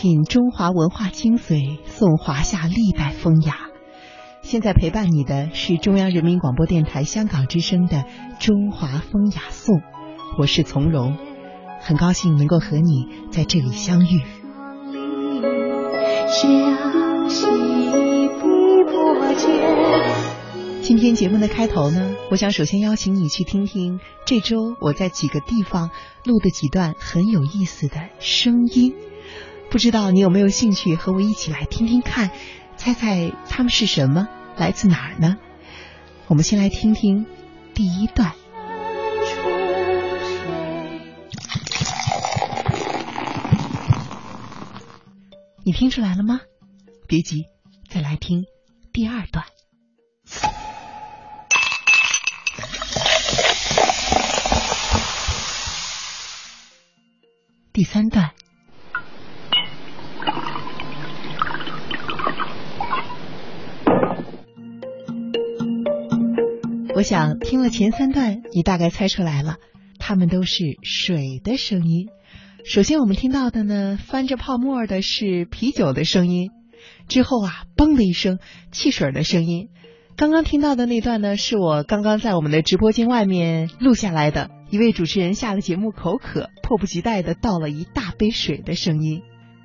品中华文化精髓，颂华夏历代风雅。现在陪伴你的是中央人民广播电台香港之声的《中华风雅颂》，我是从容，很高兴能够和你在这里相遇。今天节目的开头呢，我想首先邀请你去听听这周我在几个地方录的几段很有意思的声音，不知道你有没有兴趣和我一起来听听看，猜猜他们是什么，来自哪儿呢？我们先来听听第一段，你听出来了吗？别急，再来听第二段。第三段，我想听了前三段，你大概猜出来了，它们都是水的声音。首先我们听到的呢，翻着泡沫的是啤酒的声音，之后啊，嘣的一声，汽水的声音。刚刚听到的那段呢，是我刚刚在我们的直播间外面录下来的。一位主持人下了节目口渴，迫不及待的倒了一大杯水的声音，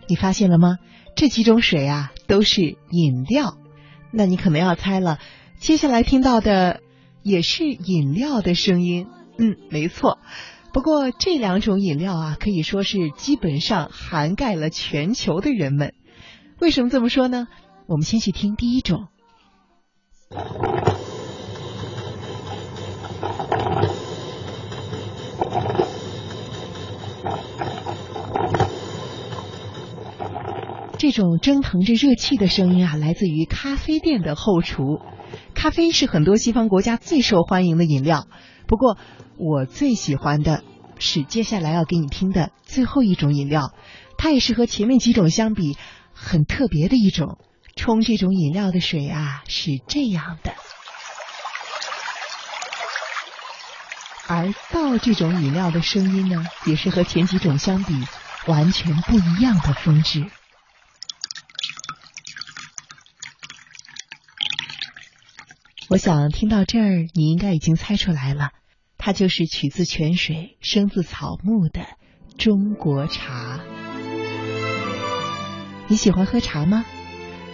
你发现了吗？这几种水啊都是饮料，那你可能要猜了，接下来听到的也是饮料的声音。嗯，没错。不过这两种饮料啊，可以说是基本上涵盖了全球的人们。为什么这么说呢？我们先去听第一种。这种蒸腾着热气的声音啊，来自于咖啡店的后厨。咖啡是很多西方国家最受欢迎的饮料，不过我最喜欢的是接下来要给你听的最后一种饮料，它也是和前面几种相比很特别的一种。冲这种饮料的水啊是这样的，而倒这种饮料的声音呢，也是和前几种相比完全不一样的风质。我想听到这儿，你应该已经猜出来了，它就是取自泉水、生自草木的中国茶。你喜欢喝茶吗？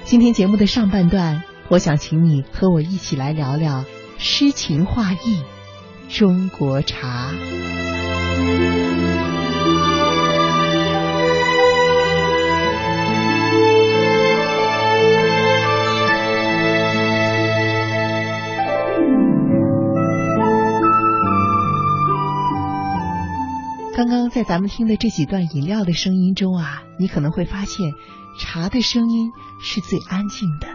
今天节目的上半段，我想请你和我一起来聊聊诗情画意中国茶。刚刚在咱们听的这几段饮料的声音中啊，你可能会发现，茶的声音是最安静的。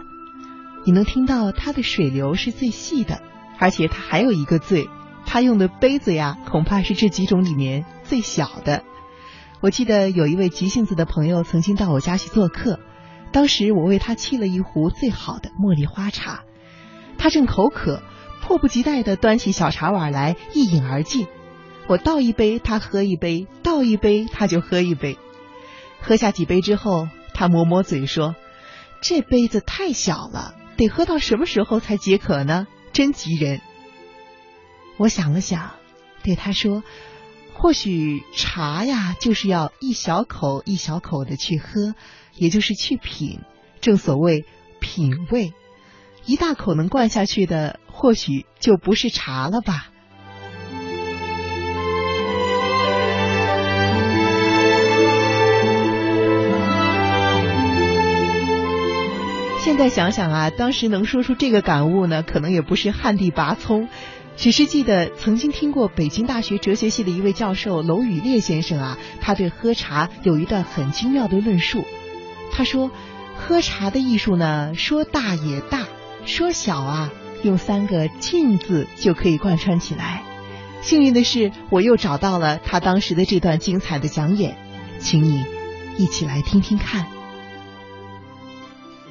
你能听到它的水流是最细的，而且它还有一个最，它用的杯子呀，恐怕是这几种里面最小的。我记得有一位急性子的朋友曾经到我家去做客，当时我为他沏了一壶最好的茉莉花茶，他正口渴，迫不及待地端起小茶碗来一饮而尽。我倒一杯，他喝一杯；倒一杯，他就喝一杯。喝下几杯之后，他抹抹嘴说：“这杯子太小了，得喝到什么时候才解渴呢？真急人。”我想了想，对他说：“或许茶呀，就是要一小口一小口的去喝，也就是去品。正所谓品味，一大口能灌下去的，或许就不是茶了吧。”再想想啊，当时能说出这个感悟呢，可能也不是旱地拔葱，只是记得曾经听过北京大学哲学系的一位教授娄宇烈先生啊，他对喝茶有一段很精妙的论述。他说，喝茶的艺术呢，说大也大，说小啊，用三个“静”字就可以贯穿起来。幸运的是，我又找到了他当时的这段精彩的讲演，请你一起来听听看。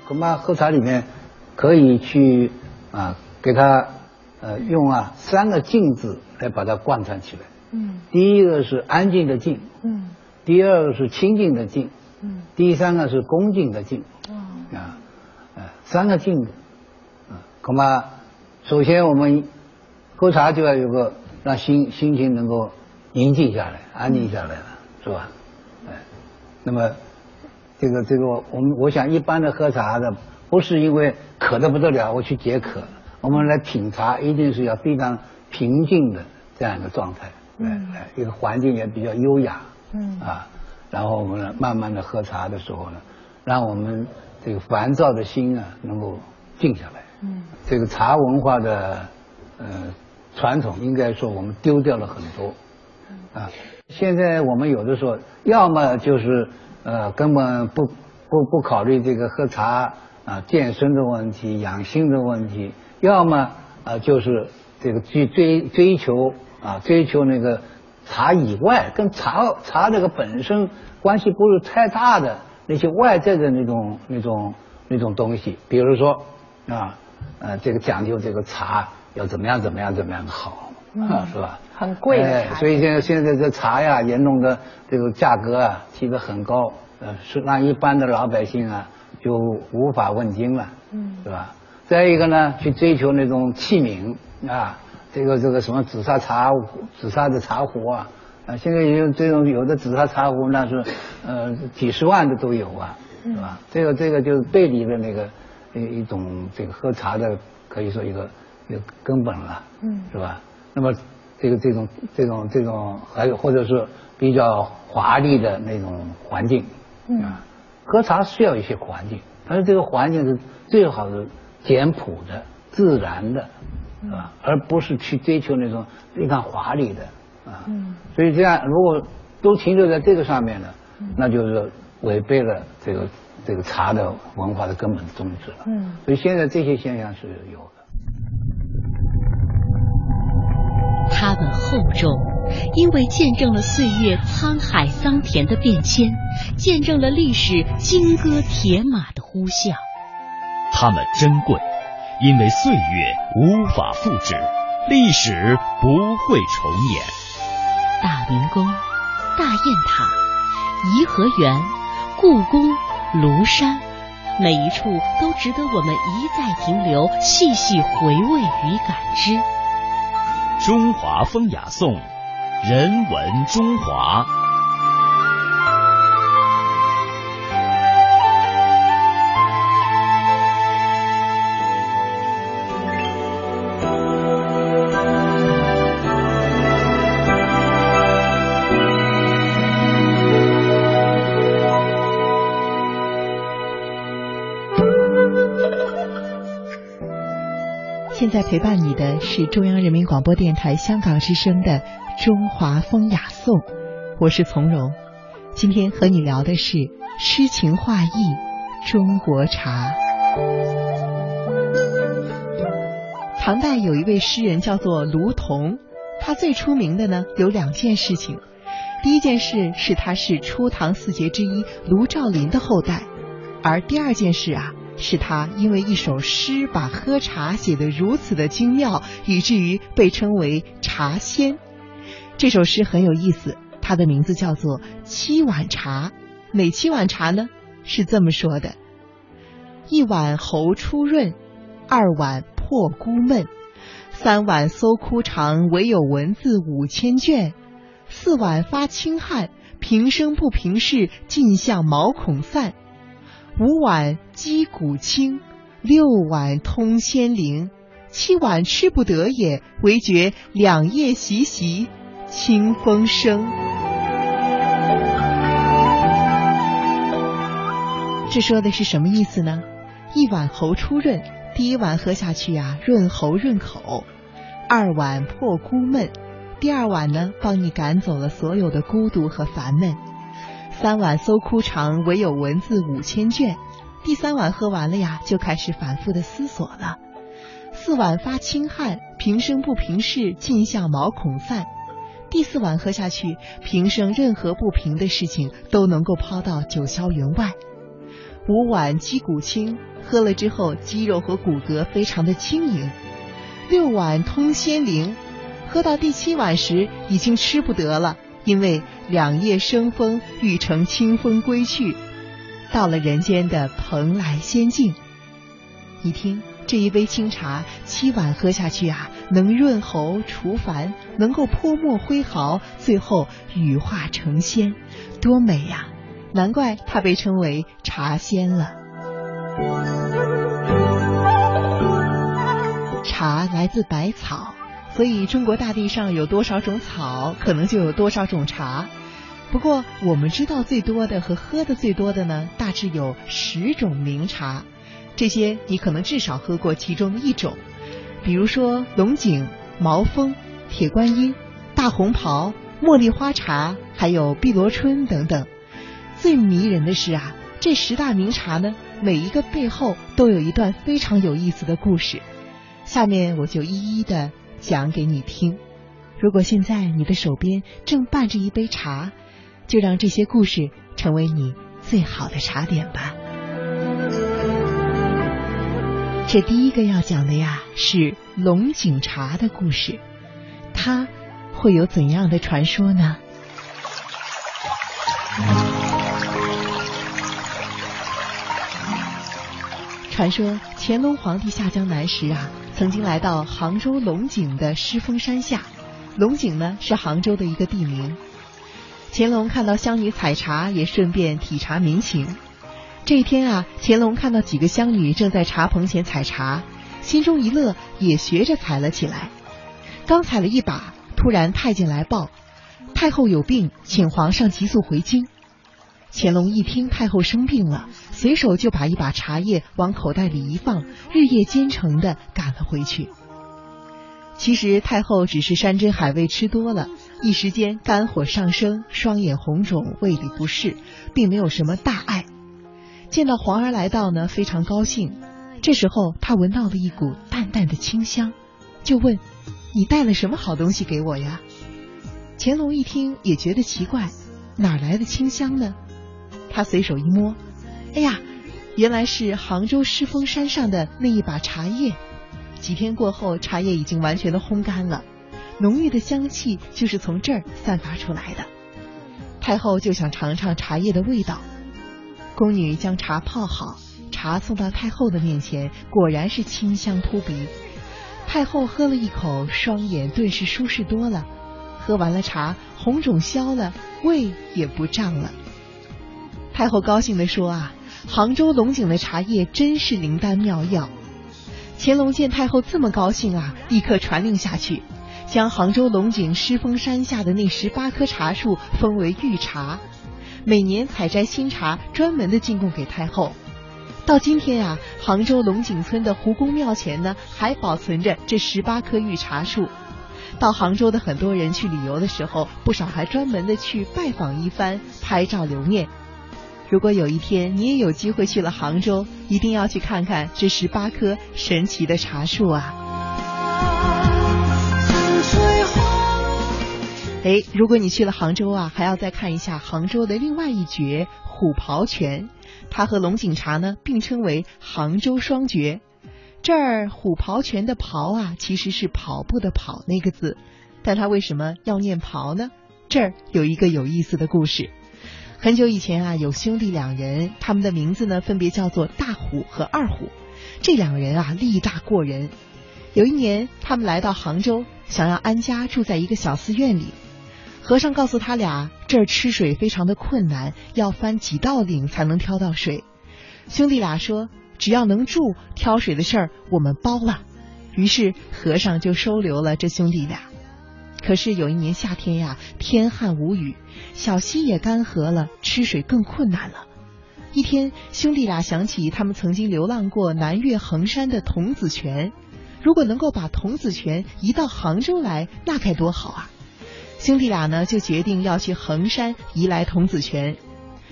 恐怕喝茶里面可以去啊，给他呃用啊三个静字来把它贯穿起来。嗯。第一个是安静的静。嗯。第二个是清静的静。嗯，第三个是恭敬的敬。啊，呃，三个静，啊，恐怕首先我们喝茶就要有个让心心情能够宁静下来、安静下来了，是吧？哎，那么这个这个我们我想一般的喝茶的不是因为渴的不得了我去解渴，我们来品茶一定是要非常平静的这样一个状态，嗯，哎，一个环境也比较优雅，嗯，啊，然后我们呢慢慢的喝茶的时候呢，让我们。这个烦躁的心啊，能够静下来。嗯，这个茶文化的呃传统，应该说我们丢掉了很多。啊，现在我们有的时候，要么就是呃根本不不不考虑这个喝茶啊健身的问题、养心的问题，要么啊就是这个去追追求啊追求那个茶以外，跟茶茶这个本身关系不是太大的。那些外在的那种、那种、那种东西，比如说啊，呃，这个讲究这个茶要怎么样、怎么样、怎么样的好，啊，是吧？很贵的茶。所以现在现在这茶呀，也弄得这个价格啊提得很高，呃，是让一般的老百姓啊就无法问津了，嗯，是吧？再一个呢，去追求那种器皿啊，这个这个什么紫砂茶、紫砂的茶壶啊。啊，现在有这种有的紫砂茶壶，那是呃几十万的都有啊，是吧？这个这个就是背离了那个一一种这个喝茶的可以说一个一个根本了，嗯，是吧？那么这个这种这种这种还有或者是比较华丽的那种环境，啊，喝茶需要一些环境，但是这个环境是最好是简朴的、自然的，啊，而不是去追求那种非常华丽的。啊，所以这样如果都停留在这个上面呢，那就是违背了这个这个茶的文化的根本宗旨了。嗯，所以现在这些现象是有它们厚重，因为见证了岁月沧海桑田的变迁，见证了历史金戈铁马的呼啸。它们珍贵，因为岁月无法复制，历史不会重演。大明宫、大雁塔、颐和园、故宫、庐山，每一处都值得我们一再停留、细细回味与感知。中华风雅颂，人文中华。在陪伴你的是中央人民广播电台香港之声的《中华风雅颂》，我是从容。今天和你聊的是诗情画意中国茶。唐代有一位诗人叫做卢仝，他最出名的呢有两件事情。第一件事是他是初唐四杰之一卢照邻的后代，而第二件事啊。是他因为一首诗把喝茶写得如此的精妙，以至于被称为茶仙。这首诗很有意思，它的名字叫做《七碗茶》。哪七碗茶呢？是这么说的：一碗喉初润，二碗破孤闷，三碗搜枯肠，唯有文字五千卷，四碗发清汗，平生不平事，尽向毛孔散。五碗击鼓清，六碗通仙灵，七碗吃不得也，唯觉两叶习习，清风生。这说的是什么意思呢？一碗喉初润，第一碗喝下去呀，润喉润口；二碗破孤闷，第二碗呢，帮你赶走了所有的孤独和烦闷。三碗搜枯肠，唯有文字五千卷。第三碗喝完了呀，就开始反复的思索了。四碗发清汗，平生不平事，尽向毛孔散。第四碗喝下去，平生任何不平的事情都能够抛到九霄云外。五碗肌骨清，喝了之后肌肉和骨骼非常的轻盈。六碗通仙灵，喝到第七碗时已经吃不得了。因为两叶生风，欲乘清风归去，到了人间的蓬莱仙境。你听，这一杯清茶，七碗喝下去啊，能润喉除烦，能够泼墨挥毫，最后羽化成仙，多美呀！难怪它被称为茶仙了。茶来自百草，所以中国大地上有多少种草，可能就有多少种茶。不过，我们知道最多的和喝的最多的呢，大致有十种名茶。这些你可能至少喝过其中一种，比如说龙井、毛峰、铁观音、大红袍、茉莉花茶，还有碧螺春等等。最迷人的是啊，这十大名茶呢，每一个背后都有一段非常有意思的故事。下面我就一一的讲给你听。如果现在你的手边正伴着一杯茶，就让这些故事成为你最好的茶点吧。这第一个要讲的呀，是龙井茶的故事。它会有怎样的传说呢？传说乾隆皇帝下江南时啊，曾经来到杭州龙井的狮峰山下。龙井呢，是杭州的一个地名。乾隆看到乡女采茶，也顺便体察民情。这一天啊，乾隆看到几个乡女正在茶棚前采茶，心中一乐，也学着采了起来。刚采了一把，突然太监来报，太后有病，请皇上急速回京。乾隆一听太后生病了，随手就把一把茶叶往口袋里一放，日夜兼程的赶了回去。其实太后只是山珍海味吃多了，一时间肝火上升，双眼红肿，胃里不适，并没有什么大碍。见到皇儿来到呢，非常高兴。这时候他闻到了一股淡淡的清香，就问：“你带了什么好东西给我呀？”乾隆一听也觉得奇怪，哪来的清香呢？他随手一摸，哎呀，原来是杭州狮峰山上的那一把茶叶。几天过后，茶叶已经完全的烘干了，浓郁的香气就是从这儿散发出来的。太后就想尝尝茶叶的味道，宫女将茶泡好，茶送到太后的面前，果然是清香扑鼻。太后喝了一口，双眼顿时舒适多了，喝完了茶，红肿消了，胃也不胀了。太后高兴地说：“啊，杭州龙井的茶叶真是灵丹妙药。”乾隆见太后这么高兴啊，立刻传令下去，将杭州龙井狮峰山下的那十八棵茶树封为御茶，每年采摘新茶，专门的进贡给太后。到今天啊，杭州龙井村的胡公庙前呢，还保存着这十八棵御茶树。到杭州的很多人去旅游的时候，不少还专门的去拜访一番，拍照留念。如果有一天你也有机会去了杭州，一定要去看看这十八棵神奇的茶树啊！哎，如果你去了杭州啊，还要再看一下杭州的另外一绝虎跑泉，它和龙井茶呢并称为杭州双绝。这儿虎跑泉的跑啊，其实是跑步的跑那个字，但它为什么要念跑呢？这儿有一个有意思的故事。很久以前啊，有兄弟两人，他们的名字呢分别叫做大虎和二虎。这两个人啊，力大过人。有一年，他们来到杭州，想要安家，住在一个小寺院里。和尚告诉他俩，这儿吃水非常的困难，要翻几道岭才能挑到水。兄弟俩说，只要能住，挑水的事儿我们包了。于是和尚就收留了这兄弟俩。可是有一年夏天呀，天旱无雨，小溪也干涸了，吃水更困难了。一天，兄弟俩想起他们曾经流浪过南岳衡山的童子泉，如果能够把童子泉移到杭州来，那该多好啊！兄弟俩呢，就决定要去衡山移来童子泉。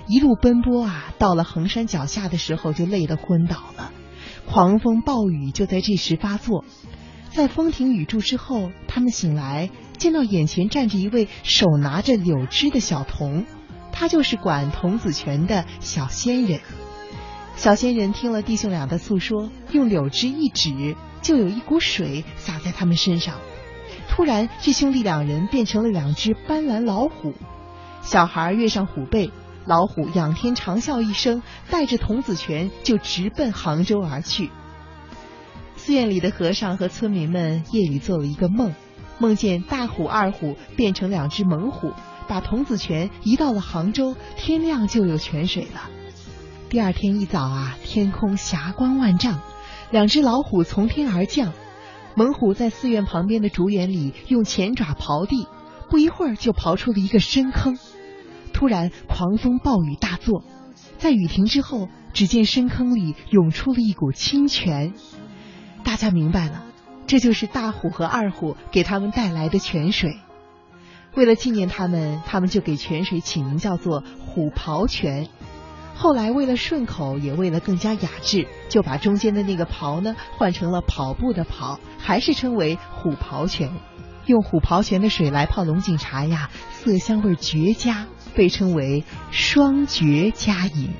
一路奔波啊，到了衡山脚下的时候，就累得昏倒了。狂风暴雨就在这时发作。在风停雨住之后，他们醒来。见到眼前站着一位手拿着柳枝的小童，他就是管童子泉的小仙人。小仙人听了弟兄俩的诉说，用柳枝一指，就有一股水洒在他们身上。突然，这兄弟两人变成了两只斑斓老虎。小孩跃上虎背，老虎仰天长啸一声，带着童子拳就直奔杭州而去。寺院里的和尚和村民们夜里做了一个梦，梦见大虎、二虎变成两只猛虎，把童子泉移到了杭州，天亮就有泉水了。第二天一早啊，天空霞光万丈，两只老虎从天而降，猛虎在寺院旁边的竹园里用前爪刨地，不一会儿就刨出了一个深坑。突然，狂风暴雨大作，在雨停之后，只见深坑里涌出了一股清泉。大家明白了，这就是大虎和二虎给他们带来的泉水。为了纪念他们，他们就给泉水起名叫做“虎刨泉”。后来为了顺口，也为了更加雅致，就把中间的那个“刨”呢换成了跑步的“跑”，还是称为“虎刨泉”。用虎刨泉的水来泡龙井茶呀，色香味绝佳。被称为双绝佳饮。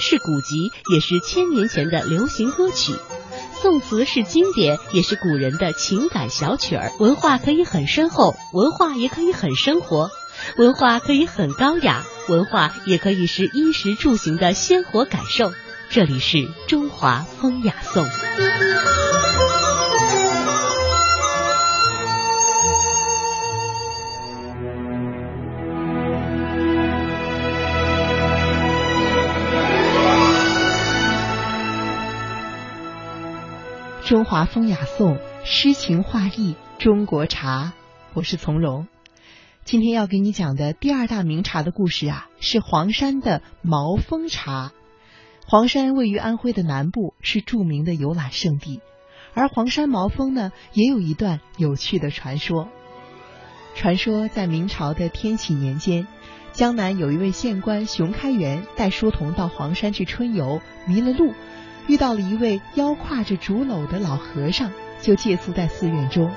是古籍，也是千年前的流行歌曲；宋词是经典，也是古人的情感小曲儿。文化可以很深厚，文化也可以很生活，文化可以很高雅，文化也可以是衣食住行的鲜活感受。这里是中华风雅颂。中华风雅颂，诗情画意，中国茶。我是从容。今天要给你讲的第二大名茶的故事啊，是黄山的毛峰茶。黄山位于安徽的南部，是著名的游览胜地。而黄山毛峰呢，也有一段有趣的传说。传说在明朝的天启年间，江南有一位县官熊开元带书童到黄山去春游，迷了路。遇到了一位腰挎着竹篓的老和尚，就借宿在寺院中。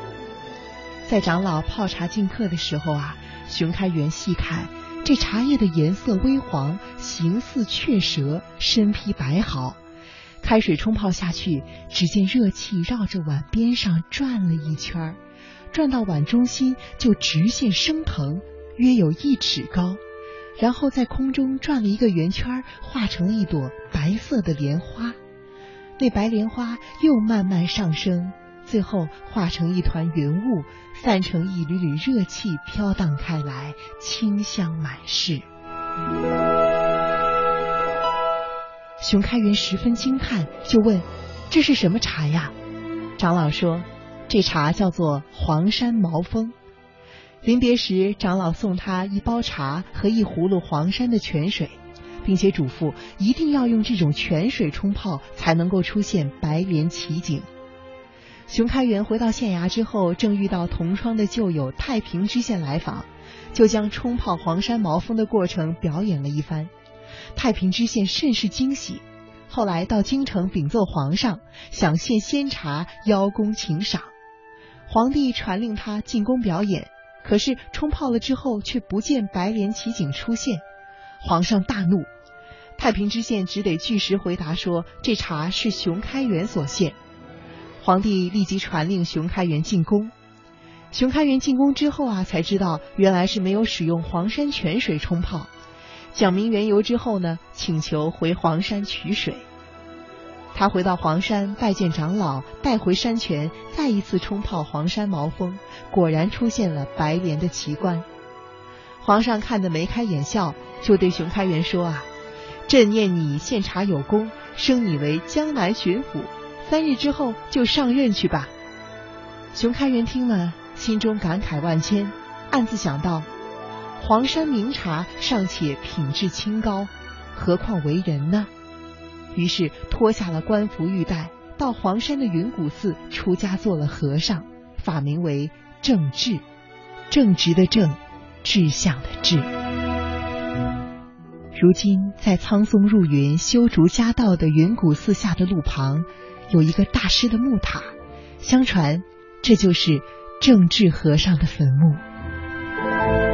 在长老泡茶敬客的时候啊，熊开元细看这茶叶的颜色微黄，形似雀舌，身披白毫。开水冲泡下去，只见热气绕着碗边上转了一圈，转到碗中心就直线升腾，约有一尺高，然后在空中转了一个圆圈，化成了一朵白色的莲花。那白莲花又慢慢上升，最后化成一团云雾，散成一缕缕热气，飘荡开来，清香满室。熊开元十分惊叹，就问：“这是什么茶呀？”长老说：“这茶叫做黄山毛峰。”临别时，长老送他一包茶和一葫芦黄山的泉水。并且嘱咐一定要用这种泉水冲泡，才能够出现白莲奇景。熊开元回到县衙之后，正遇到同窗的旧友太平知县来访，就将冲泡黄山毛峰的过程表演了一番。太平知县甚是惊喜，后来到京城禀奏皇上，想献仙茶邀功请赏。皇帝传令他进宫表演，可是冲泡了之后却不见白莲奇景出现。皇上大怒，太平知县只得据实回答说：“这茶是熊开元所献。”皇帝立即传令熊开元进宫。熊开元进宫之后啊，才知道原来是没有使用黄山泉水冲泡。讲明缘由之后呢，请求回黄山取水。他回到黄山拜见长老，带回山泉，再一次冲泡黄山毛峰，果然出现了白莲的奇观。皇上看得眉开眼笑。就对熊开元说啊，朕念你献茶有功，升你为江南巡抚，三日之后就上任去吧。熊开元听了，心中感慨万千，暗自想到：黄山名茶尚且品质清高，何况为人呢？于是脱下了官服玉带，到黄山的云谷寺出家做了和尚，法名为正治，正直的正，志向的志。如今在苍松入云、修竹夹道的云谷寺下的路旁，有一个大师的木塔，相传这就是正智和尚的坟墓。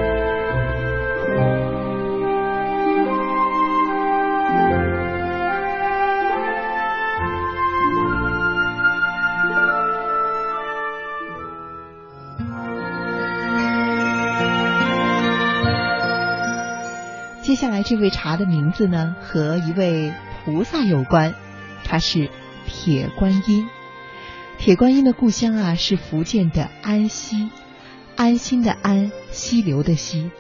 接下来这位茶的名字呢，和一位菩萨有关，他是铁观音。铁观音的故乡啊是福建的安溪，安心的安，溪流的溪，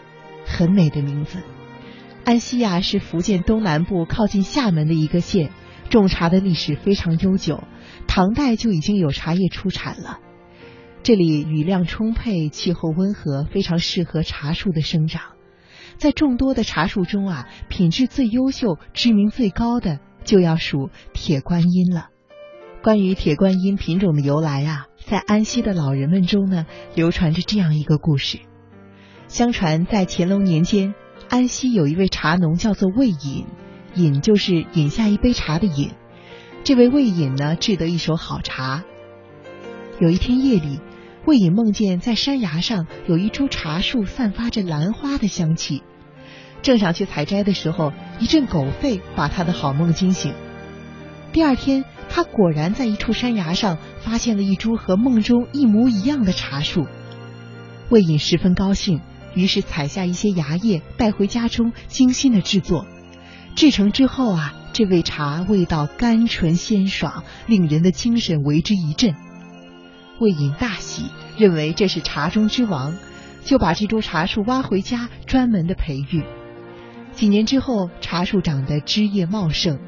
很美的名字。安溪呀是福建东南部靠近厦门的一个县，种茶的历史非常悠久，唐代就已经有茶叶出产了。这里雨量充沛，气候温和，非常适合茶树的生长。在众多的茶树中啊，品质最优秀、知名最高的就要数铁观音了。关于铁观音品种的由来啊，在安溪的老人们中呢，流传着这样一个故事。相传在乾隆年间，安溪有一位茶农叫做魏隐，隐就是饮下一杯茶的饮。这位魏隐呢，制得一手好茶。有一天夜里。魏颖梦见在山崖上有一株茶树散发着兰花的香气，正想去采摘的时候，一阵狗吠把他的好梦惊醒。第二天，他果然在一处山崖上发现了一株和梦中一模一样的茶树。魏颖十分高兴，于是采下一些芽叶带回家中，精心的制作。制成之后啊，这味茶味道甘醇鲜爽，令人的精神为之一振。魏隐大喜，认为这是茶中之王，就把这株茶树挖回家，专门的培育。几年之后，茶树长得枝叶茂盛，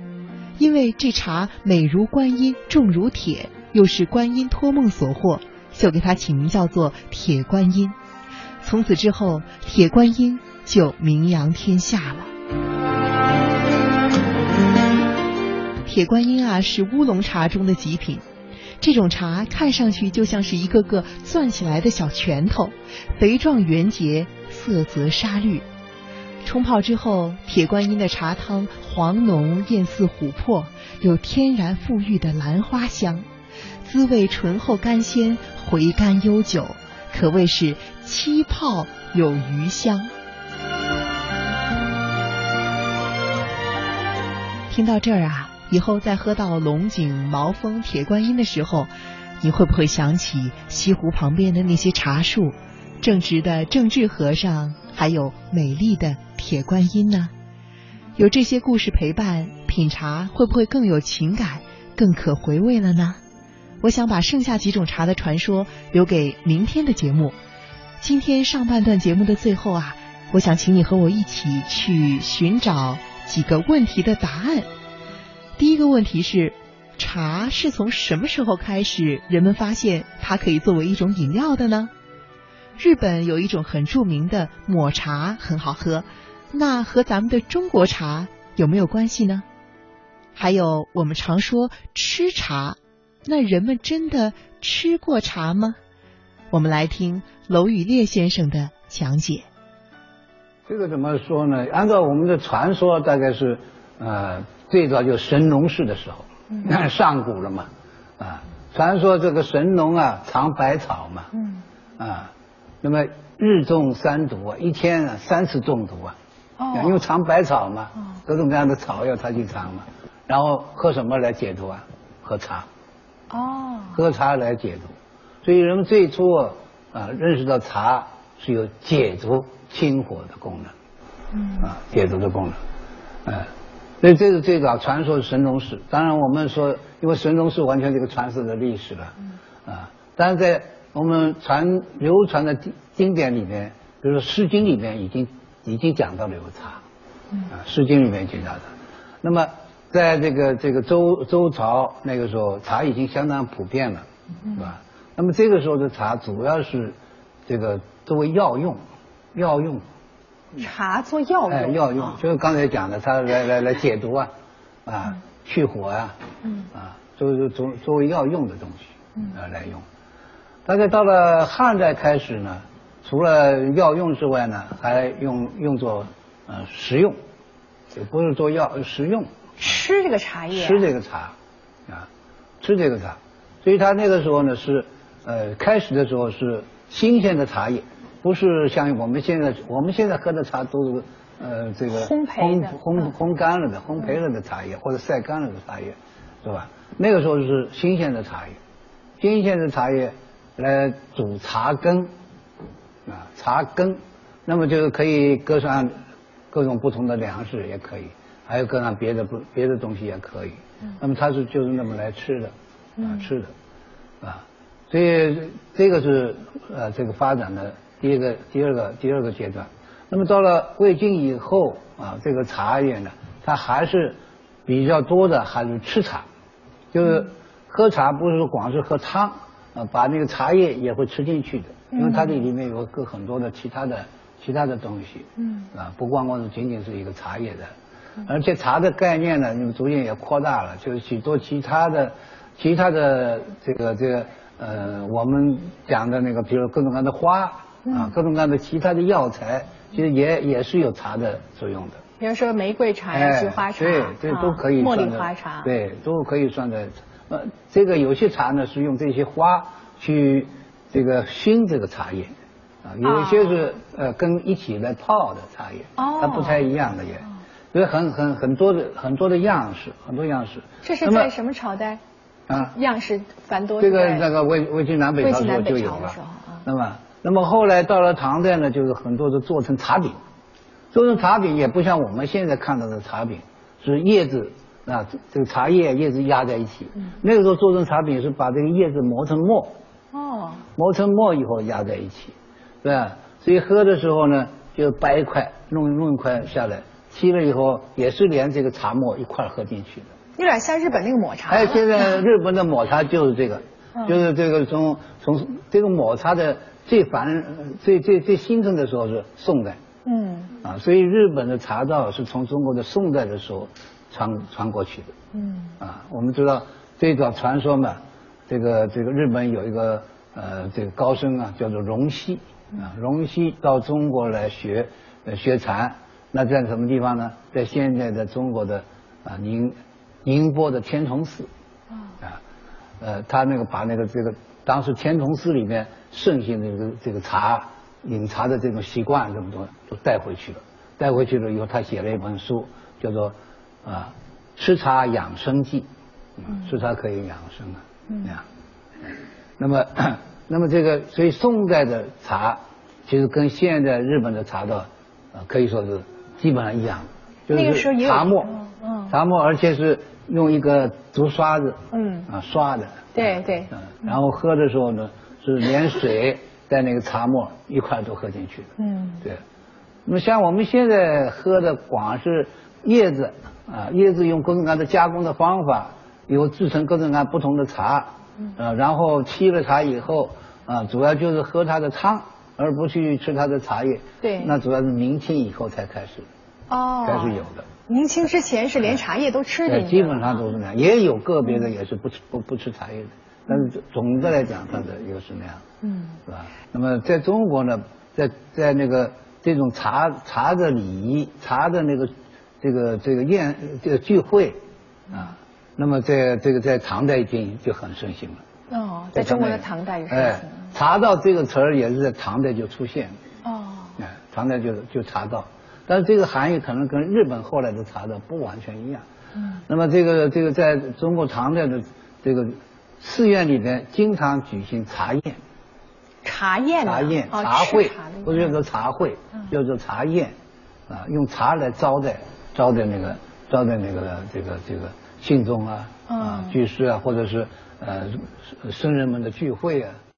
因为这茶美如观音，重如铁，又是观音托梦所获，就给它起名叫做铁观音。从此之后，铁观音就名扬天下了。铁观音啊，是乌龙茶中的极品。这种茶看上去就像是一个个攥起来的小拳头，肥壮圆洁，色泽沙绿。冲泡之后，铁观音的茶汤黄浓艳似琥珀，有天然馥郁的兰花香，滋味醇厚甘鲜，回甘悠久，可谓是七泡有余香。听到这儿啊。以后再喝到龙井、毛峰、铁观音的时候，你会不会想起西湖旁边的那些茶树、正直的正智和尚，还有美丽的铁观音呢？有这些故事陪伴，品茶会不会更有情感、更可回味了呢？我想把剩下几种茶的传说留给明天的节目。今天上半段节目的最后啊，我想请你和我一起去寻找几个问题的答案。第一个问题是，茶是从什么时候开始人们发现它可以作为一种饮料的呢？日本有一种很著名的抹茶很好喝，那和咱们的中国茶有没有关系呢？还有我们常说吃茶，那人们真的吃过茶吗？我们来听娄宇烈先生的讲解。这个怎么说呢？按照我们的传说，大概是呃。最早就神农氏的时候，那上古了嘛，啊，传说这个神农啊尝百草嘛，啊，那么日中三毒啊，一天啊三次中毒啊，因为尝百草嘛，各种各样的草药他去尝嘛，然后喝什么来解毒啊？喝茶，哦，喝茶来解毒，所以人们最初啊认识到茶是有解毒清火的功能，啊，解毒的功能，嗯。所以这是最早传说的神农氏。当然，我们说，因为神农氏完全这个传世的历史了，啊，但是在我们传流传的经经典里面，比如说《诗经》里面已经已经讲到了有茶，啊，《诗经》里面讲的。那么，在这个这个周周朝那个时候，茶已经相当普遍了，是吧？那么这个时候的茶主要是这个作为药用，药用。茶做药用，哎，药用就是刚才讲的，它来来来解毒啊，啊，去火啊，嗯，啊，作为作作为药用的东西，啊来用，大概到了汉代开始呢，除了药用之外呢，还用用作呃食用，也不是做药，食用。吃这个茶叶。吃这个茶，啊，吃这个茶，所以他那个时候呢是，呃，开始的时候是新鲜的茶叶，不是像我们现在我们现在喝的茶都是呃这个烘焙的烘烘干了的烘焙了的茶叶或者晒干了的茶叶，是吧？那个时候是新鲜的茶叶，新鲜的茶叶。来煮茶羹，啊，茶羹，那么就是可以搁上各种不同的粮食也可以，还有搁上别的不别的东西也可以。那么它是就是那么来吃的，啊，吃的，啊，所以这个是呃这个发展的第一个、第二个、第二个阶段。那么到了魏晋以后啊，这个茶叶呢，它还是比较多的还是吃茶，就是喝茶不是说光是喝汤。啊，把那个茶叶也会吃进去的，因为它这里面有个很多的其他的其他的东西，嗯，啊，不光光是仅仅是一个茶叶的，而且茶的概念呢，你们逐渐也扩大了，就是许多其他的其他的这个这个呃，我们讲的那个，比如各种各样的花啊，各种各样的其他的药材，其实也也是有茶的作用的。比如说玫瑰茶呀、菊花茶，对，这都可以。茉莉花茶，对，都可以算在。呃，这个有些茶呢是用这些花去这个熏这个茶叶，啊，有一些是呃跟一起来泡的茶叶，它不太一样的也，所以很很很多的很多的样式，很多样式。这是在什么朝代？啊，样式繁多。这个那个魏魏晋南北朝时候就有了。那么，那么后来到了唐代呢，就是很多都做成茶饼，做成茶饼也不像我们现在看到的茶饼，是叶子。啊，这个茶叶叶子压在一起，那个时候做成茶饼是把这个叶子磨成沫，哦，磨成沫以后压在一起，对吧？所以喝的时候呢，就掰一块，弄弄一块下来，沏了以后也是连这个茶沫一块喝进去的，有点像日本那个抹茶。哎，现在日本的抹茶就是这个，就是这个从从这个抹茶的最繁最最最兴盛的时候是宋代，嗯，啊，所以日本的茶道是从中国的宋代的时候。传传过去的，嗯，啊，我们知道最早传说嘛，这个这个日本有一个呃这个高僧啊，叫做荣西，啊，荣西到中国来学呃学禅，那在什么地方呢？在现在的中国的啊宁宁波的天童寺，啊，呃，他那个把那个这个当时天童寺里面盛行的这个这个茶饮茶的这种习惯这么多都带回去了，带回去了以后，他写了一本书，叫做。啊，吃茶养生记，吃茶可以养生啊，那样。那么，那么这个，所以宋代的茶，其实跟现在日本的茶道，啊，可以说是基本上一样，就是茶沫，茶沫，而且是用一个竹刷子，嗯，啊刷的，对对，嗯，然后喝的时候呢，是连水带那个茶沫一块都喝进去的，嗯，对。那么像我们现在喝的，光是叶子。啊，叶子用各种各样的加工的方法，以后制成各种各样不同的茶，啊，然后沏了茶以后，啊，主要就是喝它的汤，而不去吃它的茶叶。对。那主要是明清以后才开始，哦，开始有的。明清之前是连茶叶都吃的。基本上都是那样，也有个别的也是不吃不不吃茶叶的，但是总的来讲，它的又是那样，嗯，是吧？那么在中国呢，在在那个这种茶茶的礼仪，茶的那个。这个这个宴这个聚会啊，那么在这个在唐代已经就很盛行了。哦，在中国的唐代也是。哎，茶道这个词儿也是在唐代就出现。哦。哎，唐代就就茶道，但是这个含义可能跟日本后来的茶道不完全一样。嗯。那么这个这个在中国唐代的这个寺院里边，经常举行茶宴。茶宴。茶宴，茶会，不是叫做茶会，叫做茶宴，啊，用茶来招待。招待那个，招待那个这个这个信众啊，啊居士啊，或者是呃僧人们的聚会啊。